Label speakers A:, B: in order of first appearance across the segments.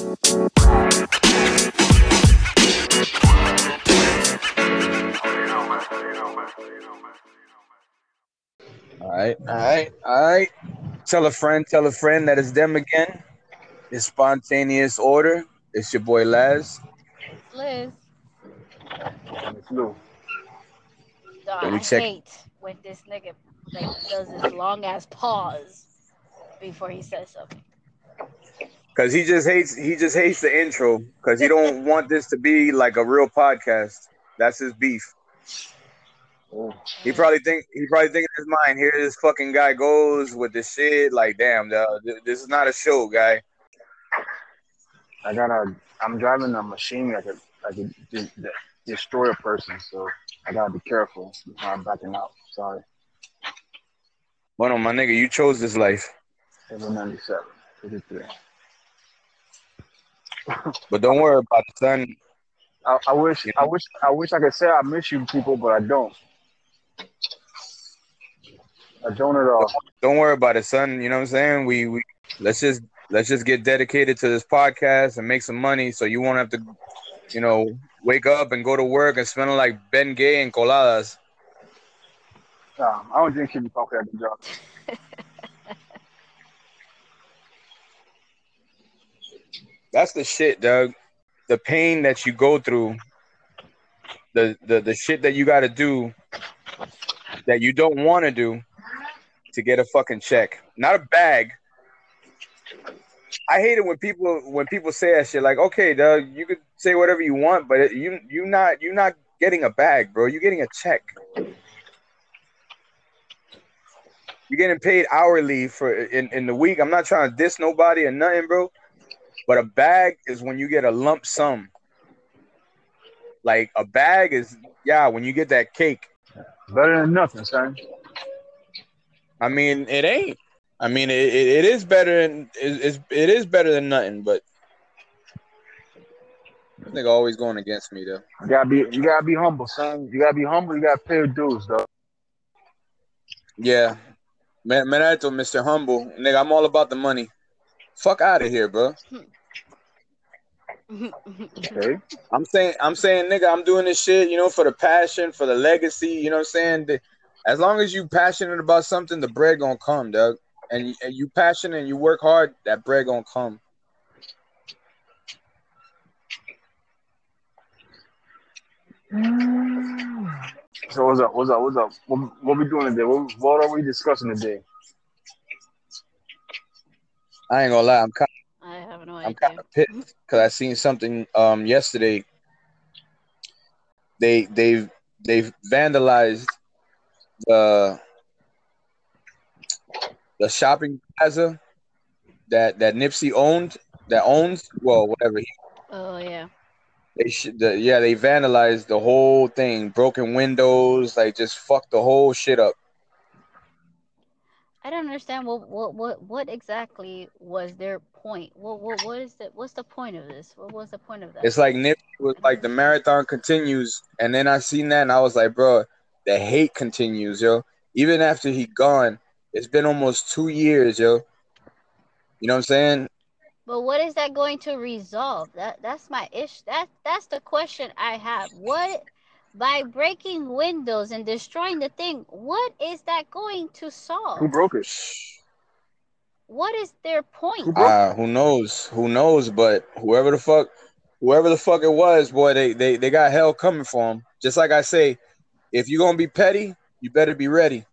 A: All right, all right, all right. Tell a friend, tell a friend that it's them again. It's spontaneous order. It's your boy Laz.
B: Liz.
C: It's Lou.
B: Dog,
A: Let me
B: I
A: check.
B: hate when this nigga like does this long ass pause before he says something.
A: Cause he just hates he just hates the intro because he don't want this to be like a real podcast. That's his beef. He probably think he probably think in his mind, here this fucking guy goes with this shit. Like, damn, dawg, this is not a show, guy.
C: I gotta. I'm driving a machine that could, that could de- de- destroy a person, so I gotta be careful before I'm backing out. Sorry.
A: Bueno, my nigga, you chose this life,
C: Seven ninety seven. 53.
A: but don't worry about it, son.
C: I, I wish.
A: You
C: I wish. I wish I could say I miss you people, but I don't. I don't at all.
A: Don't worry about it, son. You know what I'm saying? We we let's just let's just get dedicated to this podcast and make some money, so you won't have to, you know, wake up and go to work and smelling like Ben Gay and coladas.
C: Um, I don't drink shitty coffee at the job.
A: That's the shit, Doug. The pain that you go through, the the the shit that you got to do that you don't want to do to get a fucking check, not a bag. I hate it when people when people say that shit. Like, okay, Doug, you could say whatever you want, but you you not you not getting a bag, bro. You're getting a check. You're getting paid hourly for in, in the week. I'm not trying to diss nobody or nothing, bro. But a bag is when you get a lump sum. Like a bag is yeah, when you get that cake.
C: Better than nothing, son.
A: I mean, it ain't. I mean, it, it, it is better than it is it is better than nothing, but this nigga always going against me though.
C: You gotta be. You gotta be humble, son. You gotta be humble. You gotta pay your dues, though.
A: Yeah. Man, man, I told Mr. Humble. Nigga, I'm all about the money. Fuck out of here, bro. Hmm.
C: Okay.
A: I'm saying, I'm saying, nigga, I'm doing this shit, you know, for the passion, for the legacy. You know what I'm saying? The- as long as you passionate about something, the bread gonna come, Doug. And, and you passionate and you work hard, that bread gonna come.
C: So what's up? What's up? What's up? What, what we doing today? What, what are we discussing today?
A: I ain't gonna lie, I'm kind,
B: have no
A: I'm
B: idea.
A: kind of pissed because I seen something um yesterday. They they've they've vandalized the the shopping plaza that that Nipsey owned that owns well whatever he
B: Oh yeah.
A: They should, the, yeah, they vandalized the whole thing, broken windows, like just fucked the whole shit up.
B: I don't understand what what what what exactly was their point. What what what is the what's the point of this? What was the point of that?
A: It's like Nip was like the marathon continues, and then I seen that and I was like, bro, the hate continues, yo. Even after he gone, it's been almost two years, yo. You know what I'm saying?
B: But what is that going to resolve? That that's my ish. That that's the question I have. What by breaking windows and destroying the thing, what is that going to solve?
C: Who broke it?
B: What is their point?
C: Who broke
A: Ah, who knows? Who knows? But whoever the fuck, whoever the fuck it was, boy, they they they got hell coming for them. Just like I say, if you're gonna be petty, you better be ready.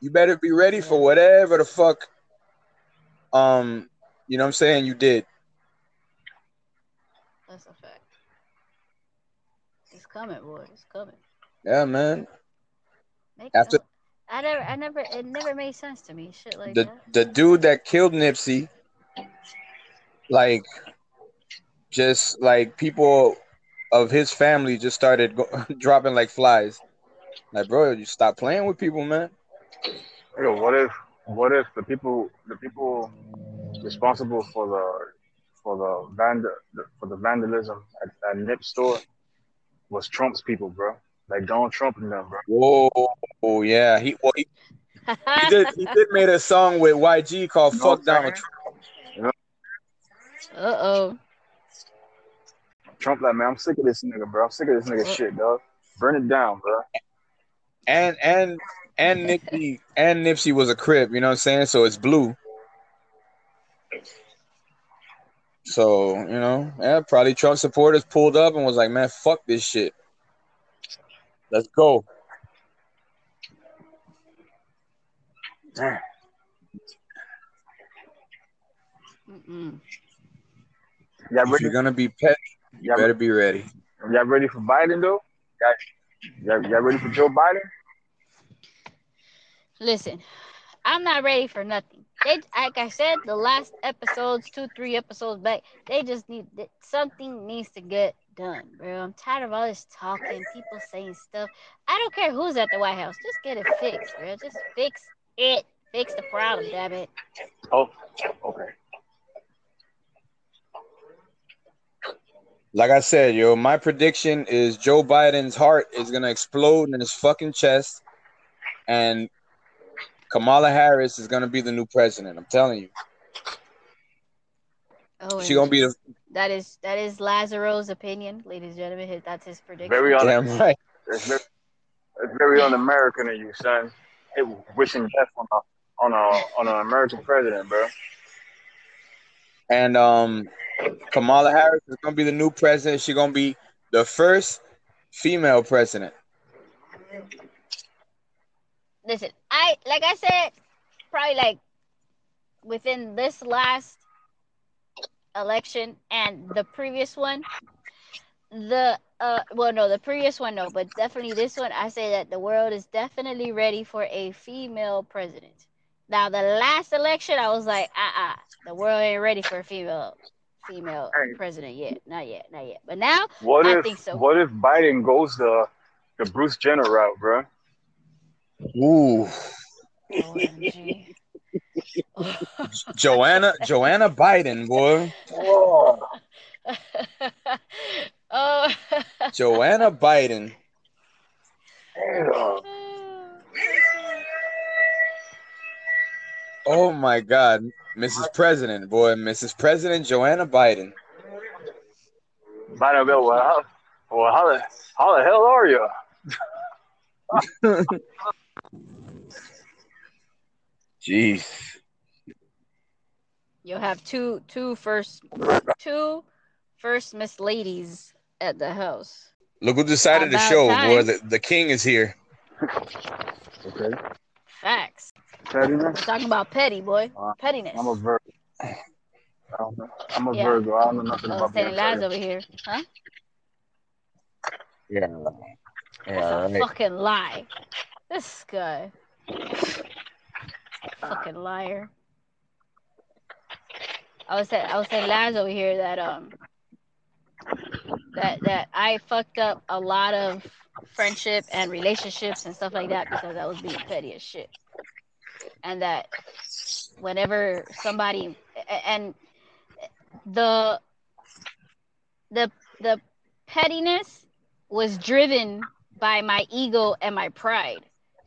A: You better be ready for whatever the fuck, um, you know what I'm saying you did.
B: That's a fact. It's coming, boy. It's coming.
A: Yeah, man.
B: Make
A: After-
B: I never, I never, it never made sense to me. Shit like
A: The
B: that.
A: the dude that killed Nipsey, like, just like people of his family just started go- dropping like flies. Like, bro, you stop playing with people, man.
C: Yo, what if what if the people the people responsible for the for the vand for the vandalism at, at Nip store was Trump's people, bro? Like Donald Trump and them, bro.
A: Whoa, yeah. He well, he, he did he did made a song with YG called
C: You know
A: "Fuck
C: what I'm
A: Donald
C: saying?
A: Trump."
B: Uh oh.
C: Trump like, man, I'm sick of this nigga, bro. I'm sick of this nigga
B: What?
C: shit, dog. Burn it down, bro.
A: And and and Nipsey and Nipsey was a crib, you know what I'm saying? So it's blue. So, you know, yeah, probably Trump supporters pulled up and was like, man, fuck this shit. Let's go.
C: Damn.
B: Mm-mm.
C: Y'all
A: If
C: ready?
A: you're gonna be petty, you
C: Y'all,
A: better be ready.
C: y'all ready for Biden though? Y'all, y'all, y'all ready for Joe Biden?
B: Listen, I'm not ready for nothing. They, like I said, the last episodes, two, three episodes back, they just need something needs to get done, bro. I'm tired of all this talking, people saying stuff. I don't care who's at the White House, just get it fixed, bro. Just fix it. Fix the problem, damn it.
C: Oh, okay.
A: Like I said, yo, my prediction is Joe Biden's heart is gonna explode in his fucking chest, and Kamala Harris is gonna be the new president. I'm telling you,
B: Oh,
A: she gonna be the
B: that is that is Lazaro's opinion, ladies and gentlemen. His- That's his prediction.
C: Very un-
A: damn right.
C: it's very, it's very un-American of you, son. Hey, wishing death on a on a on an American president, bro.
A: And um, Kamala Harris is gonna be the new president. She's gonna be the first female president.
B: Listen, I like I said, probably like within this last election and the previous one, the uh well no, the previous one no, but definitely this one, I say that the world is definitely ready for a female president. Now the last election I was like, uh uh the world ain't ready for a female female
C: Hey.
B: president yet. Not yet, not yet. But now
C: What
B: I
C: if
B: think so.
C: what if Biden goes the the Bruce Jenner route, bro?
A: Ooh,
B: OMG.
A: Joanna Joanna Biden, boy,
C: Whoa.
B: oh.
A: Joanna Biden. Oh my God, Mrs. President, boy, Mrs. President Joanna Biden.
C: Biden go, well, how, well, how the how the hell are you?
A: Jeez.
B: You'll have two two first two first miss ladies at the house.
A: Look who decided to
B: About
A: show, boy. The, the king is here.
C: Okay.
B: Facts.
C: Pettiness?
B: We're talking about petty, boy.
C: Uh,
B: Pettiness.
C: I'm a Virgo. I don't know. I'm a
B: Yeah.
C: Virgo. I don't know nothing
B: Oh,
C: about
B: saying lies over here. Huh?
A: Yeah.
B: That's a fucking lie. This guy. Fucking liar. I was saying I was saying lies over here that um that that I fucked up a lot of friendship and relationships and stuff like that because I was being petty as shit. And that whenever somebody and the the the pettiness was driven by my ego and my pride.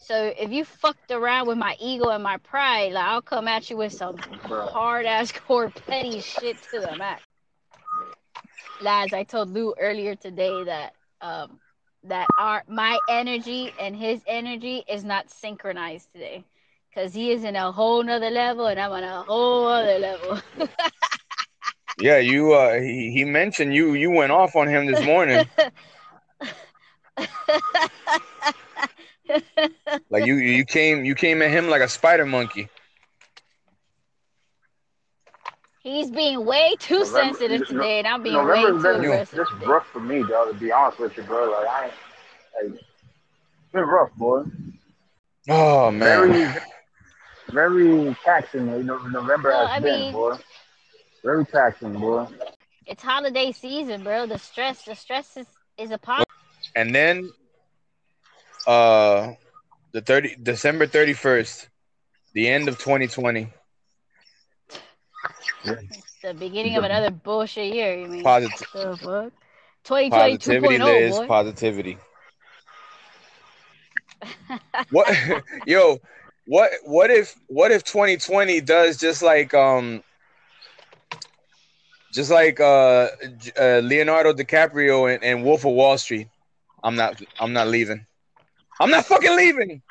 B: So if you fucked around with my ego and my pride, like I'll come at you with some hard ass core petty shit to the max. Lads, I told Lou earlier today that um that our my energy and his energy is not synchronized today. Cause he is in a whole nother level and I'm on a whole other level.
A: Yeah, you uh he, he mentioned you you went off on him this morning. like you you came you came at him like a spider monkey.
B: He's being way too
C: November-
B: sensitive
C: no-
B: today, and I'm being
C: November
B: way
C: is
B: too
C: been
B: aggressive.
C: just
B: today.
C: rough for me, dog. To be honest with you, bro. Like I, like, it's been rough, boy.
A: Oh man.
C: Very, very taxing. You know, November
B: Well,
C: has
B: I
C: been,
B: mean-
C: boy. Very taxing, boy.
B: It's holiday season, bro. The stress, the stress is, is upon.
A: And then uh the 30 December 31st, the end of 2020.
B: It's the beginning of another bullshit year. You mean?
A: Posit-
B: The fuck? 2020
A: positivity
B: 2.0,
A: Liz,
B: boy.
A: positivity. What yo, what what if what if 2020 does just like um just like uh, uh, Leonardo DiCaprio and, and Wolf of Wall Street. I'm not. I'm not leaving. I'm not fucking leaving.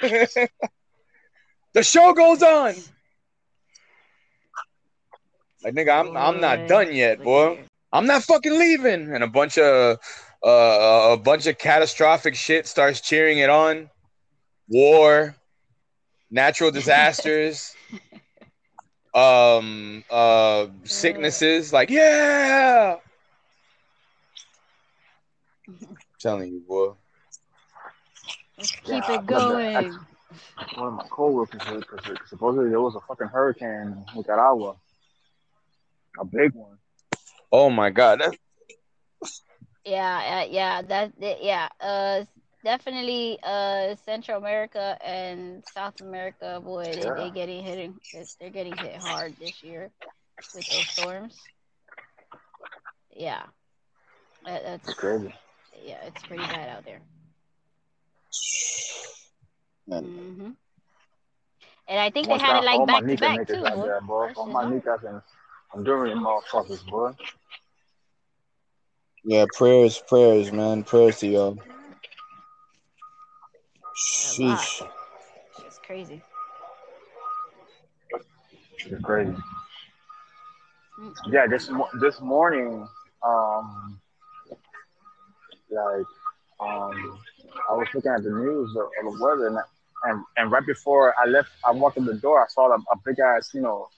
A: the show goes on. Like nigga, I'm I'm not done yet, boy. I'm not fucking leaving. And a bunch of uh, a bunch of catastrophic shit starts cheering it on. War, natural disasters, um, uh, sicknesses. Like yeah, I'm telling you, boy.
B: Let's keep
C: Yeah,
B: it going.
C: One of my coworkers, because supposedly there was a fucking hurricane in Nicaragua, a big one.
A: Oh my god, that,
B: Yeah, uh, yeah, that, that- yeah, uh, definitely, uh, Central America and South America, boy, they,
C: Yeah.
B: they getting hit, they're getting hit hard this year with those storms. Yeah, that, that's
C: It's crazy.
B: yeah, it's pretty bad out there.
A: Man.
B: hmm And I think
C: Watch
B: they had
C: out
B: it like
C: my
B: back to
C: Nika
B: back
C: niggas
B: too,
C: out
B: boy.
C: there, boy.
B: That
C: All
B: shit's
C: my
B: hard.
C: Nicas and Honduran motherfuckers, boy.
A: yeah. Prayers, prayers, man. Prayers to y'all.
B: A.
A: Sheesh.
B: It's crazy.
C: It's crazy. Yeah, this this morning, um, like, um, I was looking at the news of, of the weather, and, and and right before I left, I walked in the door, I saw a, a big ass, you know,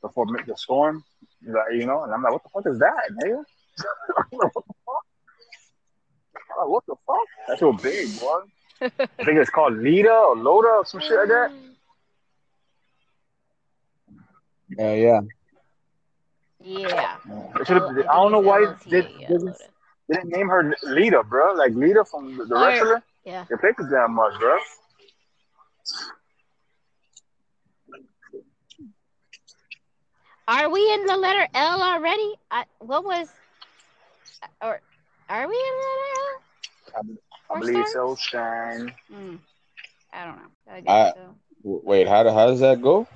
C: before the storm, like, you know, and I'm like, what the fuck is that, nigga? What the fuck? I'm like, what the fuck? That's so big, boy. I think it's called Lita or Loda or some shit like that.
A: Uh, yeah, yeah.
B: Yeah.
C: They should've-
B: L-
C: I
B: think
C: don't know why
B: LLTA,
C: they,
B: yeah,
C: they,
B: Loda.
C: didn't name her Lita, bro. Like Lita from the, the
B: Oh,
C: wrestler.
B: Yeah.
C: They played the damn much, bro.
B: Are we in the letter L already? I, what was, or are we in the letter L?
C: I
B: Four
C: believe so, Shine.
B: Hmm. I don't know. I
A: I-
B: so.
A: W- Wait, how, do- how does that go?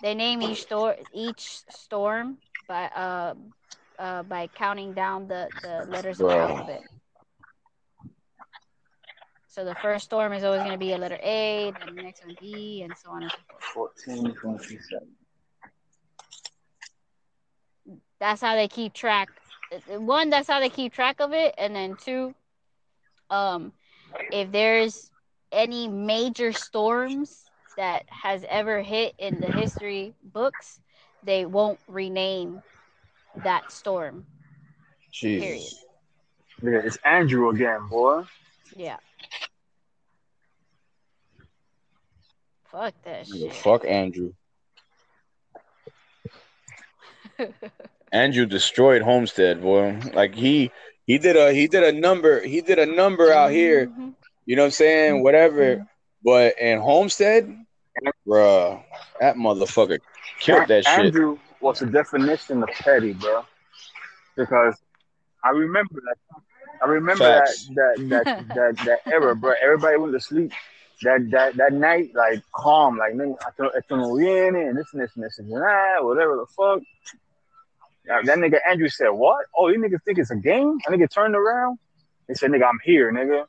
B: They name each store each storm by uh uh by counting down the the letters of the alphabet. So the first storm is always going to be a letter A, then the next one B, and so on and so forth.
C: 14, 27.
B: That's how they keep track. One, that's how they keep track of it, and then two, um, if there's any major storms that has ever hit in the history books, they won't rename that storm.
A: Jesus.
C: Yeah, it's Andrew again, boy.
B: Yeah. Fuck that shit.
A: Fuck Andrew. Andrew destroyed Homestead, boy. Like he he did a he did a number he did a number out here.
B: Mhm.
A: You know what I'm saying? Whatever. But in Homestead, bruh, that motherfucker killed that shit.
C: Andrew was the definition of petty, bro. Because I remember that. I remember
A: Facts.
C: that that that that that era, bro. Everybody went to sleep. That that that night, like calm, like nigga, esto esto no viene, and this and this and this and that, whatever the fuck. Now, that nigga Andrew said, "What? Oh, you niggas think it's a game?" That nigga turned around. He said, "Nigga, I'm here, nigga."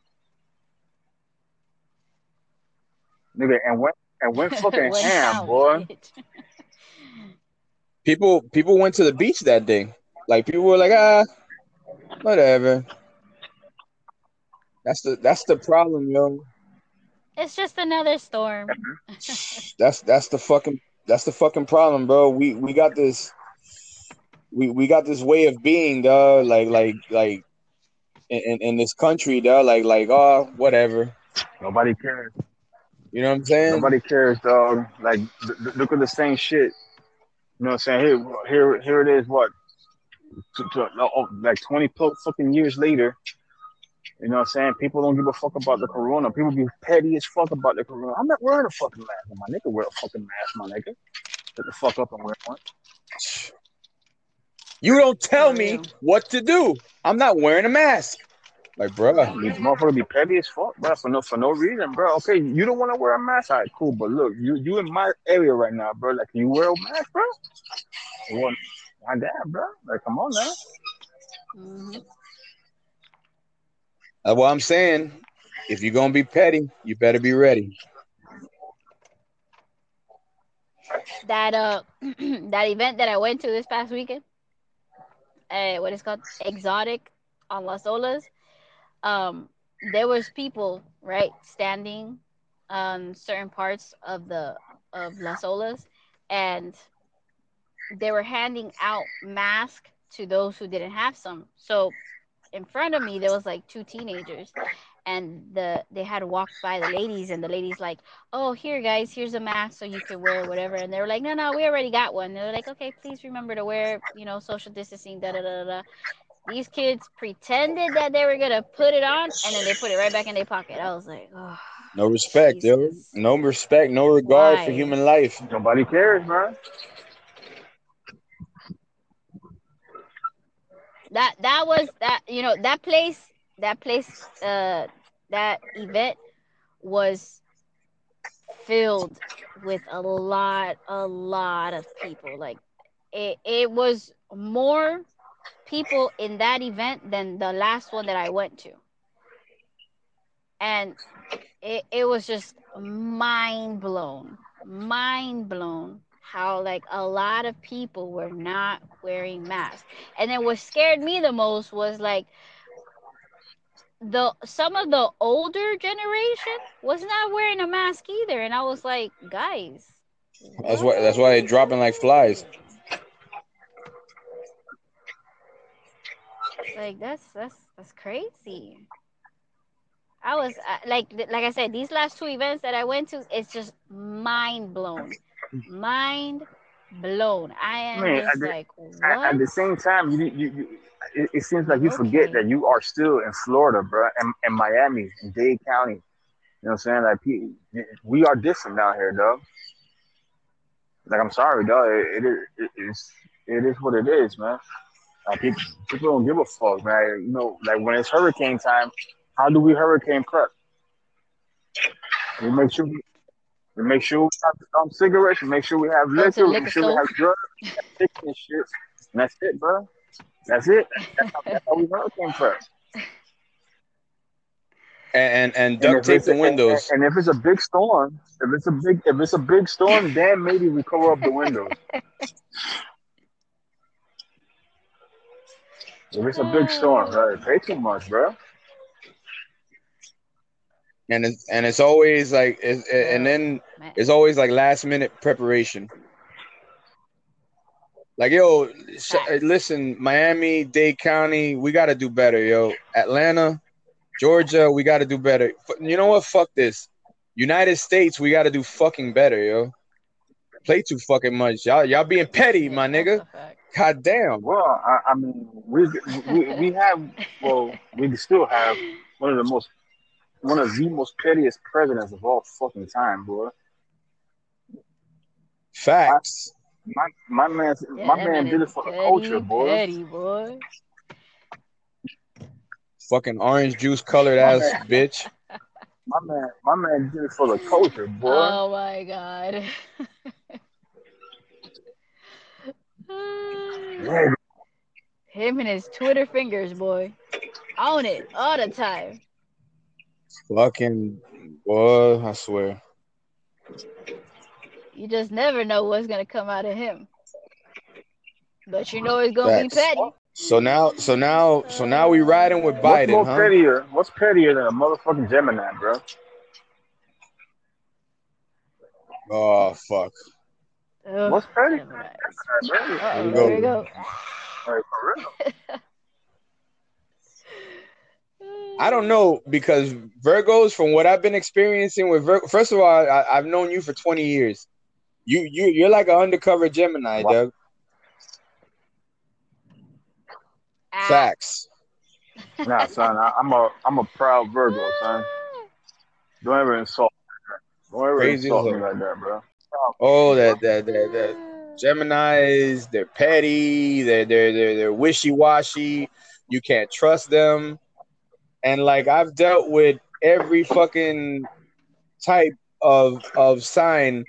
C: Nigga, and went and went fucking
B: Went
C: ham,
B: down,
C: boy.
A: People people went to the beach that day. Like people were like, ah, whatever. That's the that's the problem, yo.
B: It's just another storm.
A: That's that's the fucking that's the fucking problem, bro. We we got this we we got this way of being, dog. Like like like in, in, in this country, dog. Like like oh whatever.
C: Nobody cares.
A: You know what I'm saying?
C: Nobody cares, dog. Like, th- th- look at the same shit. You know what I'm saying? Here, here, here it is. What? T- t- oh, oh like 20 plus fucking years later. You know what I'm saying? People don't give a fuck about the corona. People be petty as fuck about the corona. I'm not wearing a fucking mask. My nigga wear a fucking mask, my nigga. Get the fuck up and wear one.
A: You don't tell me what to do. I'm not wearing a mask. Like, bruh,
C: These motherfuckers be petty as fuck, bro, for no for no reason, bro. Okay, you don't want to wear a mask, all right, cool. But look, you you in my area right now, bro. Like, can you wear a mask, bro? Well, not that, bro. Like, come on now.
B: Mhm.
A: that's what I'm saying. If you're gonna be petty, you better be ready.
B: That uh, that event that I went to this past weekend, uh, what is called Exotic on Las Olas. Um, there was people right standing on certain parts of the of Las Olas, and they were handing out masks to those who didn't have some. So in front of me there was like two teenagers and the they had walked by the ladies and the ladies like oh here guys here's a mask so you can wear whatever and they were like no no we already got one they're like okay please remember to wear you know social distancing da da da da these kids pretended that they were gonna put it on and then they put it right back in their pocket i was like oh
A: No respect, yo. No respect, no regard for human life.
C: Nobody cares, man.
B: that that was that you know that place that place uh that event was filled with a lot a lot of people like it, it was more people in that event than the last one that I went to and it, it was just mind blown mind blown how like a lot of people were not wearing masks and then what scared me the most was like the some of the older generation was not wearing a mask either and i was like guys
A: That's why. That's why they're dropping like flies.
B: Like that's that's that's crazy i was uh, like like i said these last two events that i went to it's just mind blown mind blown i am
C: Man,
B: just
C: did-
B: like
C: At, at the same time, you, you, you it, it seems like you forget that you are still in Florida, bro, and, and Miami, in Dade County. You know what I'm saying? Like, we are different down here, dog. Like, I'm sorry, dog. It, it, is- it, it is what it is, man. Like, people, people don't give a fuck, man. You know, like when it's hurricane time, how do we hurricane prep? We make sure we, we make sure we have um, cigarettes. We make sure we have
B: Go
C: liquor. We make sure we have drugs, we have chicken and shit. And that's it, bro. That's it. That's how, that's how we hurricane prep.
A: And and, and
C: And
A: duct
C: if
A: tape the windows.
C: And, and if it's a big storm, if it's a big if it's a big storm, then maybe we cover up the windows. If it's a big storm, right? Pay too much, bro.
A: And it's and it's always like it's, and then it's always like last minute preparation. Like yo, sh- listen, Miami, Dade County, we got to do better, yo. Atlanta, Georgia, we got to do better. F- You know what? Fuck this. United States, we got to do fucking better, yo. Play too fucking much, y'all. Y'all being petty, my nigga.
B: A fact.
A: God damn.
C: Well, I, I mean, we, we we have well, we still have one of the most one of the most pettiest presidents of all fucking time, boy.
A: Facts.
C: My my man,
B: Yeah,
C: my
B: that
C: man did it for the culture, boy.
B: Petty boy.
A: Fucking orange juice colored ass bitch.
C: My man, my man did it for the culture, boy.
B: Oh my god.
C: Yeah,
B: Him and his Twitter fingers, boy. Own it all the time.
A: Fucking boy, I swear.
B: You just never know what's gonna come out of him. But you know it's gonna
A: Facts.
B: be petty.
A: So now, so now, so now we riding with
C: What's
A: Biden,
C: more
A: huh?
C: pettier? What's pettier than a motherfucking Gemini, bro?
A: Oh fuck.
B: Ugh.
C: What's petty?
B: Gemini.
C: Bro,
B: Uh-oh,
A: we
B: there we
A: go.
B: go.
C: Like, for real.
A: I don't know because Virgos, from what I've been experiencing with Virgo, first of all, I, I've known you for twenty years. You you you're like an undercover Gemini,
C: Wow.
A: Doug.
B: Ah.
A: Facts.
C: Nah, son, I, I'm a I'm a proud Virgo, son. Don't ever insult me. Don't ever
A: Crazy
C: insult me like that, bro.
A: Oh, that that that that Gemini's, they're petty, they're they're they're, they're wishy washy. You can't trust them. and like I've dealt with every fucking type of of sign,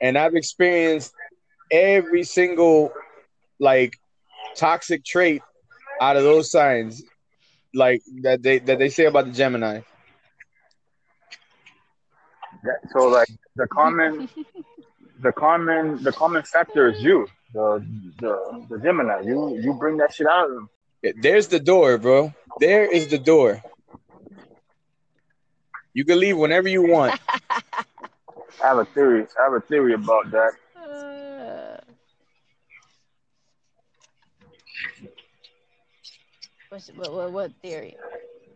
A: and I've experienced every single like toxic trait out of those signs, like that they that they say about the Gemini.
C: That- so like the common, the common, the common factor is you, the the the Gemini. You you bring that shit out of them.
A: There's the door, bro. There is the door. You can leave whenever you want.
C: I have a theory. I have a theory about that.
B: Uh, what's, what, what, what theory?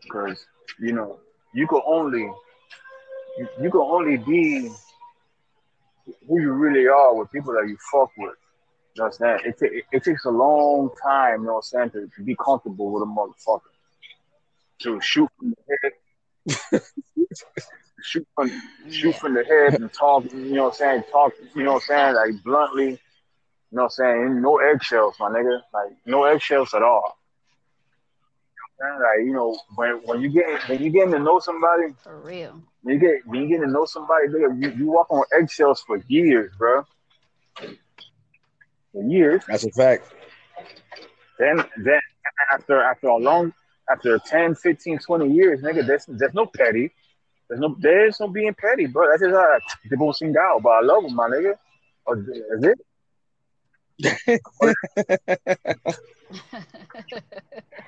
C: because you know you can only you, you can only be who you really are with people that you fuck with. You know what I'm saying? It, it, it takes a long time, you know what I'm saying, to, to be comfortable with a motherfucker. To shoot from the head, shoot from shoot from the head and talk, you know what I'm saying? Talk, you know what I'm saying, like bluntly, you know what I'm saying? No eggshells, my nigga. Like no eggshells at all. Man, Like you know, when when you get when you getting to know somebody,
B: For real.
C: when you get when you get to know somebody, nigga, you, you walk on eggshells for years, bro. For years.
A: That's a fact.
C: Then then after after a long after 10, 15, 20 years, nigga, there's there's no petty. There's no there's no being petty, bro. That's just uh the bull sing out, but I love him, my nigga. Or is it?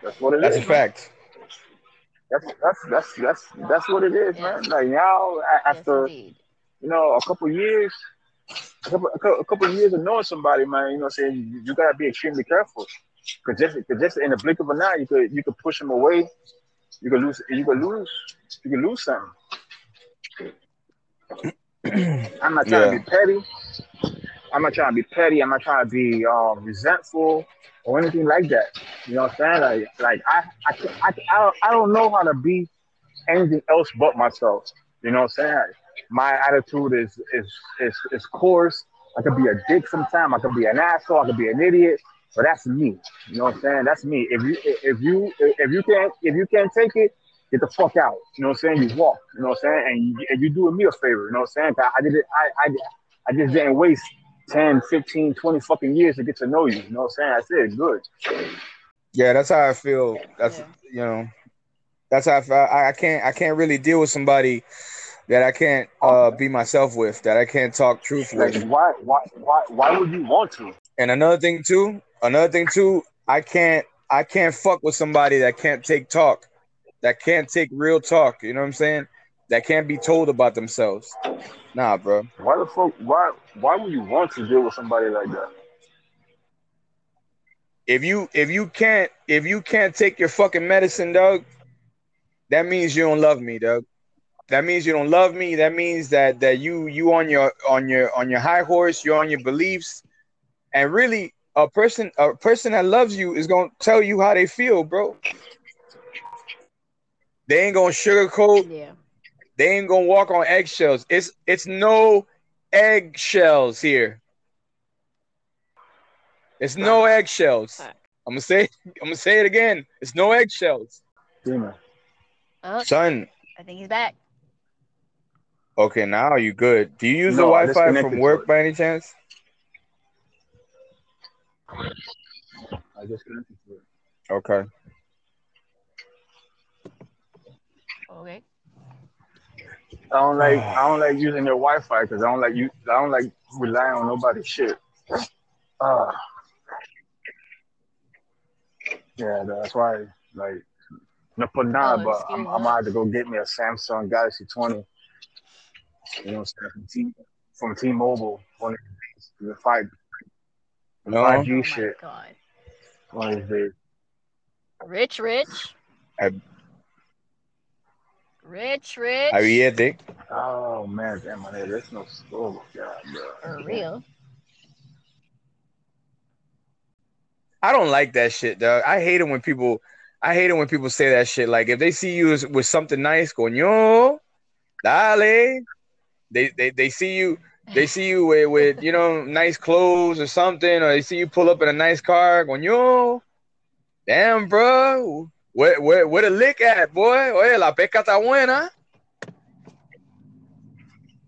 C: That's what it
A: That's
C: is.
A: a
C: man.
A: fact.
C: That's that's that's that's that's what it is, man. Like now, a-
B: yes,
C: after you know a couple years, a couple a couple, a couple years of knowing somebody, man, you know, what I'm saying you, you gotta be extremely careful. Cause just, cause just in the blink of an eye, you could you could push them away. You could lose. You could lose. You could lose something. I'm not trying to be petty. I'm not trying to be petty. I'm not trying to be um, resentful or anything like that. You know what I'm saying? Like, like I, I, I, I, don't, I don't know how to be anything else but myself. You know what I'm saying? My attitude is is is, is coarse. I could be a dick sometimes. I could be an asshole. I could be an idiot. But that's me. You know what I'm saying? That's me. If you if you if you can't if you can't take it, get the fuck out. You know what I'm saying? You walk. You know what I'm saying? And you, and you doing me a favor. You know what I'm saying? I did it. I I I just didn't waste 10, 15, 20 fucking years to get to know you. You know what I'm saying? I said good.
A: Yeah, that's how I feel. That's
B: Yeah.
A: you know, that's how I, feel. I I can't I can't really deal with somebody that I can't uh be myself with, that I can't talk truth
C: Like
A: with.
C: why why why why would you want to?
A: And another thing too, another thing too, I can't I can't fuck with somebody that can't take talk, that can't take real talk. You know what I'm saying? That can't be told about themselves. Nah, bro.
C: Why the fuck why why would you want to deal with somebody like that?
A: If you if you can't if you can't take your fucking medicine, dog, that means you don't love me, dog. That means you don't love me. That means that that you you on your on your on your high horse, you're on your beliefs, and really a person a person that loves you is gonna tell you how they feel, bro. They ain't gonna sugarcoat.
B: Yeah.
A: They ain't gonna walk on eggshells. It's it's no eggshells here. It's no eggshells. I'm gonna say I'm gonna say it again. It's no eggshells,
C: Demon.
B: Oh,
A: son.
B: I think he's back.
A: Okay, now you good. Do you use
C: No,
A: the Wi-Fi from work by any chance?
C: I just connected to it.
A: Okay.
B: Okay.
C: I don't like I don't like using their Wi-Fi because I don't like you I don't like relying on nobody's shit. Uh, yeah, that's why like no put down,
B: Oh,
C: but I'm, I'm
B: us.
C: gonna have to go get me a Samsung Galaxy 20. You know, what I'm saying, from T from T-Mobile, one of these. The five, the
A: No.
C: 5G
B: oh
C: shit,
B: god.
C: one of these days.
B: Rich, rich.
A: I-
B: Rich, rich.
A: Aviete.
C: Oh man, damn my head, there's no oh my god, bro.
B: For real.
A: I don't like that shit, dog. I hate it when people I hate it when people say that shit. Like if they see you as- with something nice, coño, dale. They they they see you they see you with, with you know nice clothes or something, or they see you pull up in a nice car, going yo, Damn, bro. Where, where, where the lick at, boy? Oye, la pesca está buena.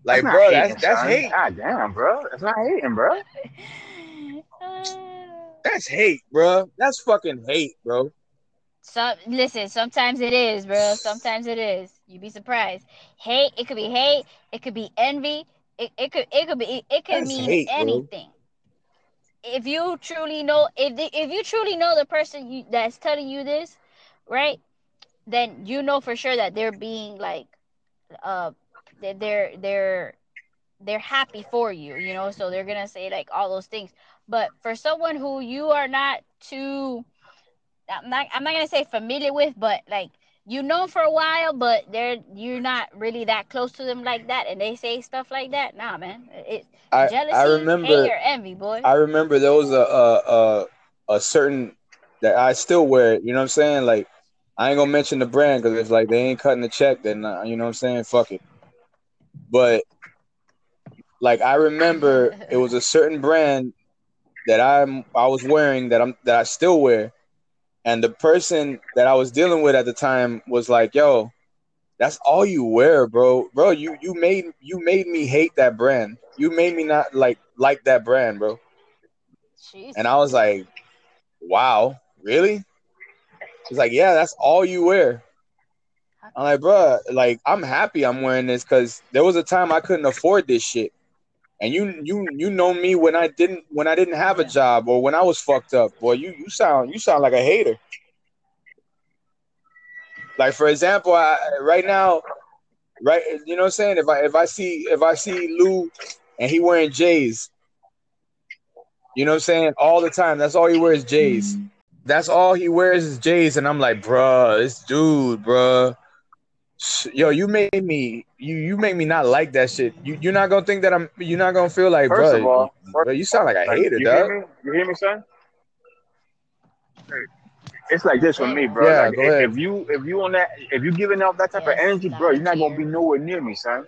A: Like,
C: not
A: bro,
C: hating,
A: that's that's
C: son.
A: hate.
C: God damn, bro. That's not hating, bro.
A: That's hate, bro. That's fucking hate, bro.
B: Some listen, sometimes it is, bro. Sometimes it is. You'd be surprised. Hate, it could be hate, it could be envy, it, it could it could be it could
A: That's
B: mean
A: hate, bro.
B: anything. If you truly know if the, if you truly know the person you that's telling you this, right? Then you know for sure that they're being like uh that they're they're they're happy for you, you know, so they're gonna say like all those things. But for someone who you are not too I'm not I'm not gonna say familiar with, but like you know for a while, but they're you're not really that close to them like that, and they say stuff like that. Nah, man, it
A: I
B: jealousy,
A: I remember
B: envy, boy.
A: I remember there was a a a, a certain that I still wear. it, You know what I'm saying? Like I ain't gonna mention the brand because it's like they ain't cutting the check, then uh, you know what I'm saying. Fuck it. But like I remember, it was a certain brand that I'm I was wearing that I'm that I still wear, and the person that I was dealing with at the time was like, "Yo, that's all you wear, bro. Bro, you you made you made me hate that brand. You made me not like like that brand, bro."
B: Jeez.
A: And I was like, "Wow, really?" He's like, "Yeah, that's all you wear." I'm like, "Bro, like I'm happy I'm wearing this because there was a time I couldn't afford this shit." And you you you know me when I didn't when I didn't have a job or when I was fucked up. Boy, you you sound you sound like a hater. Like for example, I, right now, right, you know what I'm saying? If I if I see if I see Lou and he wearing J's, you know what I'm saying? All the time. That's all he wears J's. Mm. That's all he wears is J's, and I'm like, bruh, this dude, bruh. Yo, you made me you you make me not like that shit. You you're not gonna think that I'm you're not gonna feel like,
C: First
A: bruh,
C: of all, first
A: bro, you sound like a
C: Like,
A: hater,
C: you
A: dog.
C: hear me? You hear me, son? It's like this for me, bro.
A: Yeah,
C: like
A: go
C: if,
A: ahead.
C: if you if you on that if you giving out that type of energy, bro, you're not gonna be nowhere near me, son.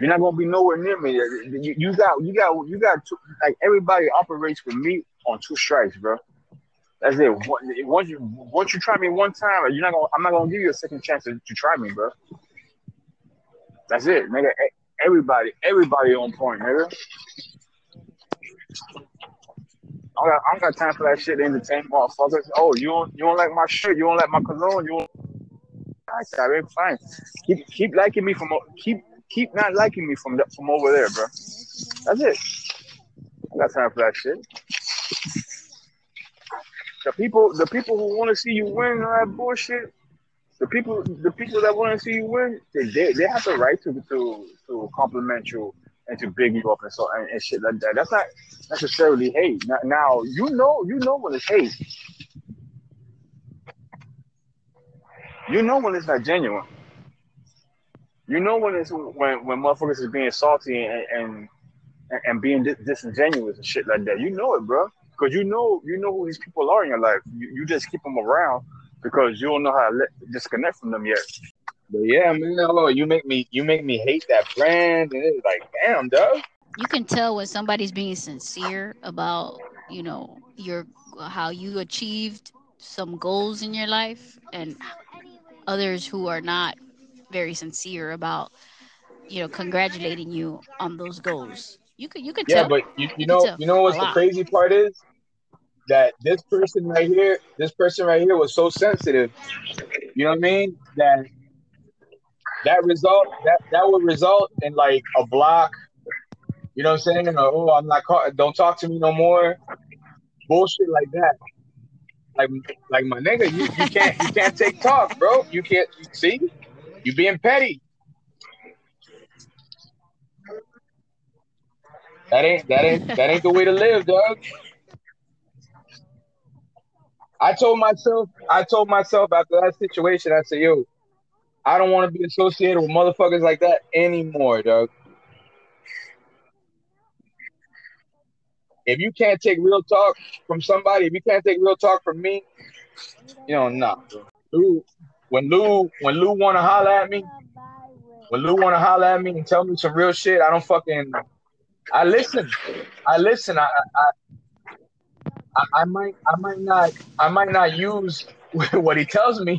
C: You're not gonna be nowhere near me. You, you got you got you got two, like everybody operates with me on two strikes, bro. That's it. Once you once you try me one time, you're not gonna I'm not gonna give you a second chance to, to try me, bro. That's it, nigga. Everybody, everybody on point, nigga. I don't, got, I don't got time for that shit to entertain motherfuckers. Oh, you don't you don't like my shirt? You don't like my cologne? You don't like that? man, Fine. Keep keep liking me from keep keep not liking me from from over there, bro. That's it. I got time for that shit. The people the people who want to see you win all that bullshit. The people the people that want to see you win, they, they they have the right to to to compliment you and to big you up and so and, and shit like that. That's not necessarily hate. Now, now you know you know when it's hate. You know when it's not genuine. You know when it's when when motherfuckers is being salty and and, and being dis- disingenuous and shit like that. You know it, bro. Because you know you know who these people are in your life. You, you just keep them around because you don't know how to let, disconnect from them yet.
A: But yeah, man, oh, you make me you make me hate that brand, and it's like, damn, dog.
B: you can tell when somebody's being sincere about you know your how you achieved some goals in your life and others who are not very sincere about you know congratulating you on those goals you could you could tell.
A: Yeah,
B: tell
A: but you, you
B: You
A: know you know what's the crazy part is that this person right here, this person right here was so sensitive. You know what I mean? That that result that that would result in like a block. You know what I'm saying? Oh, I'm not call- don't talk to me no more. Bullshit like that. Like like my nigga, you, you can't you can't take talk, bro. You can't see you being petty. That ain't that ain't that ain't the way to live, dog. I told myself, I told myself after that situation, I said, yo, I don't want to be associated with motherfuckers like that anymore, dog. If you can't take real talk from somebody, if you can't take real talk from me, you know, nah. Lou, when Lou, when Lou wanna holler at me, when Lou wanna holler at me and tell me some real shit, I don't fucking, I listen, I listen, I, I, I, I might I might not I might not use what he tells me.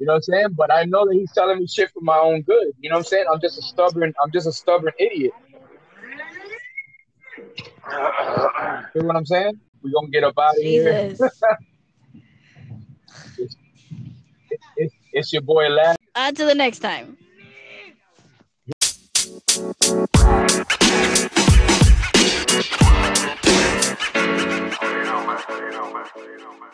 A: You know what I'm saying? But I know that he's telling me shit for my own good. You know what I'm saying? I'm just a stubborn I'm just a stubborn idiot. You know what I'm saying? We're gonna get up out of here. It's, it's, it's your boy
B: Laz. Until the next time. so you know, man.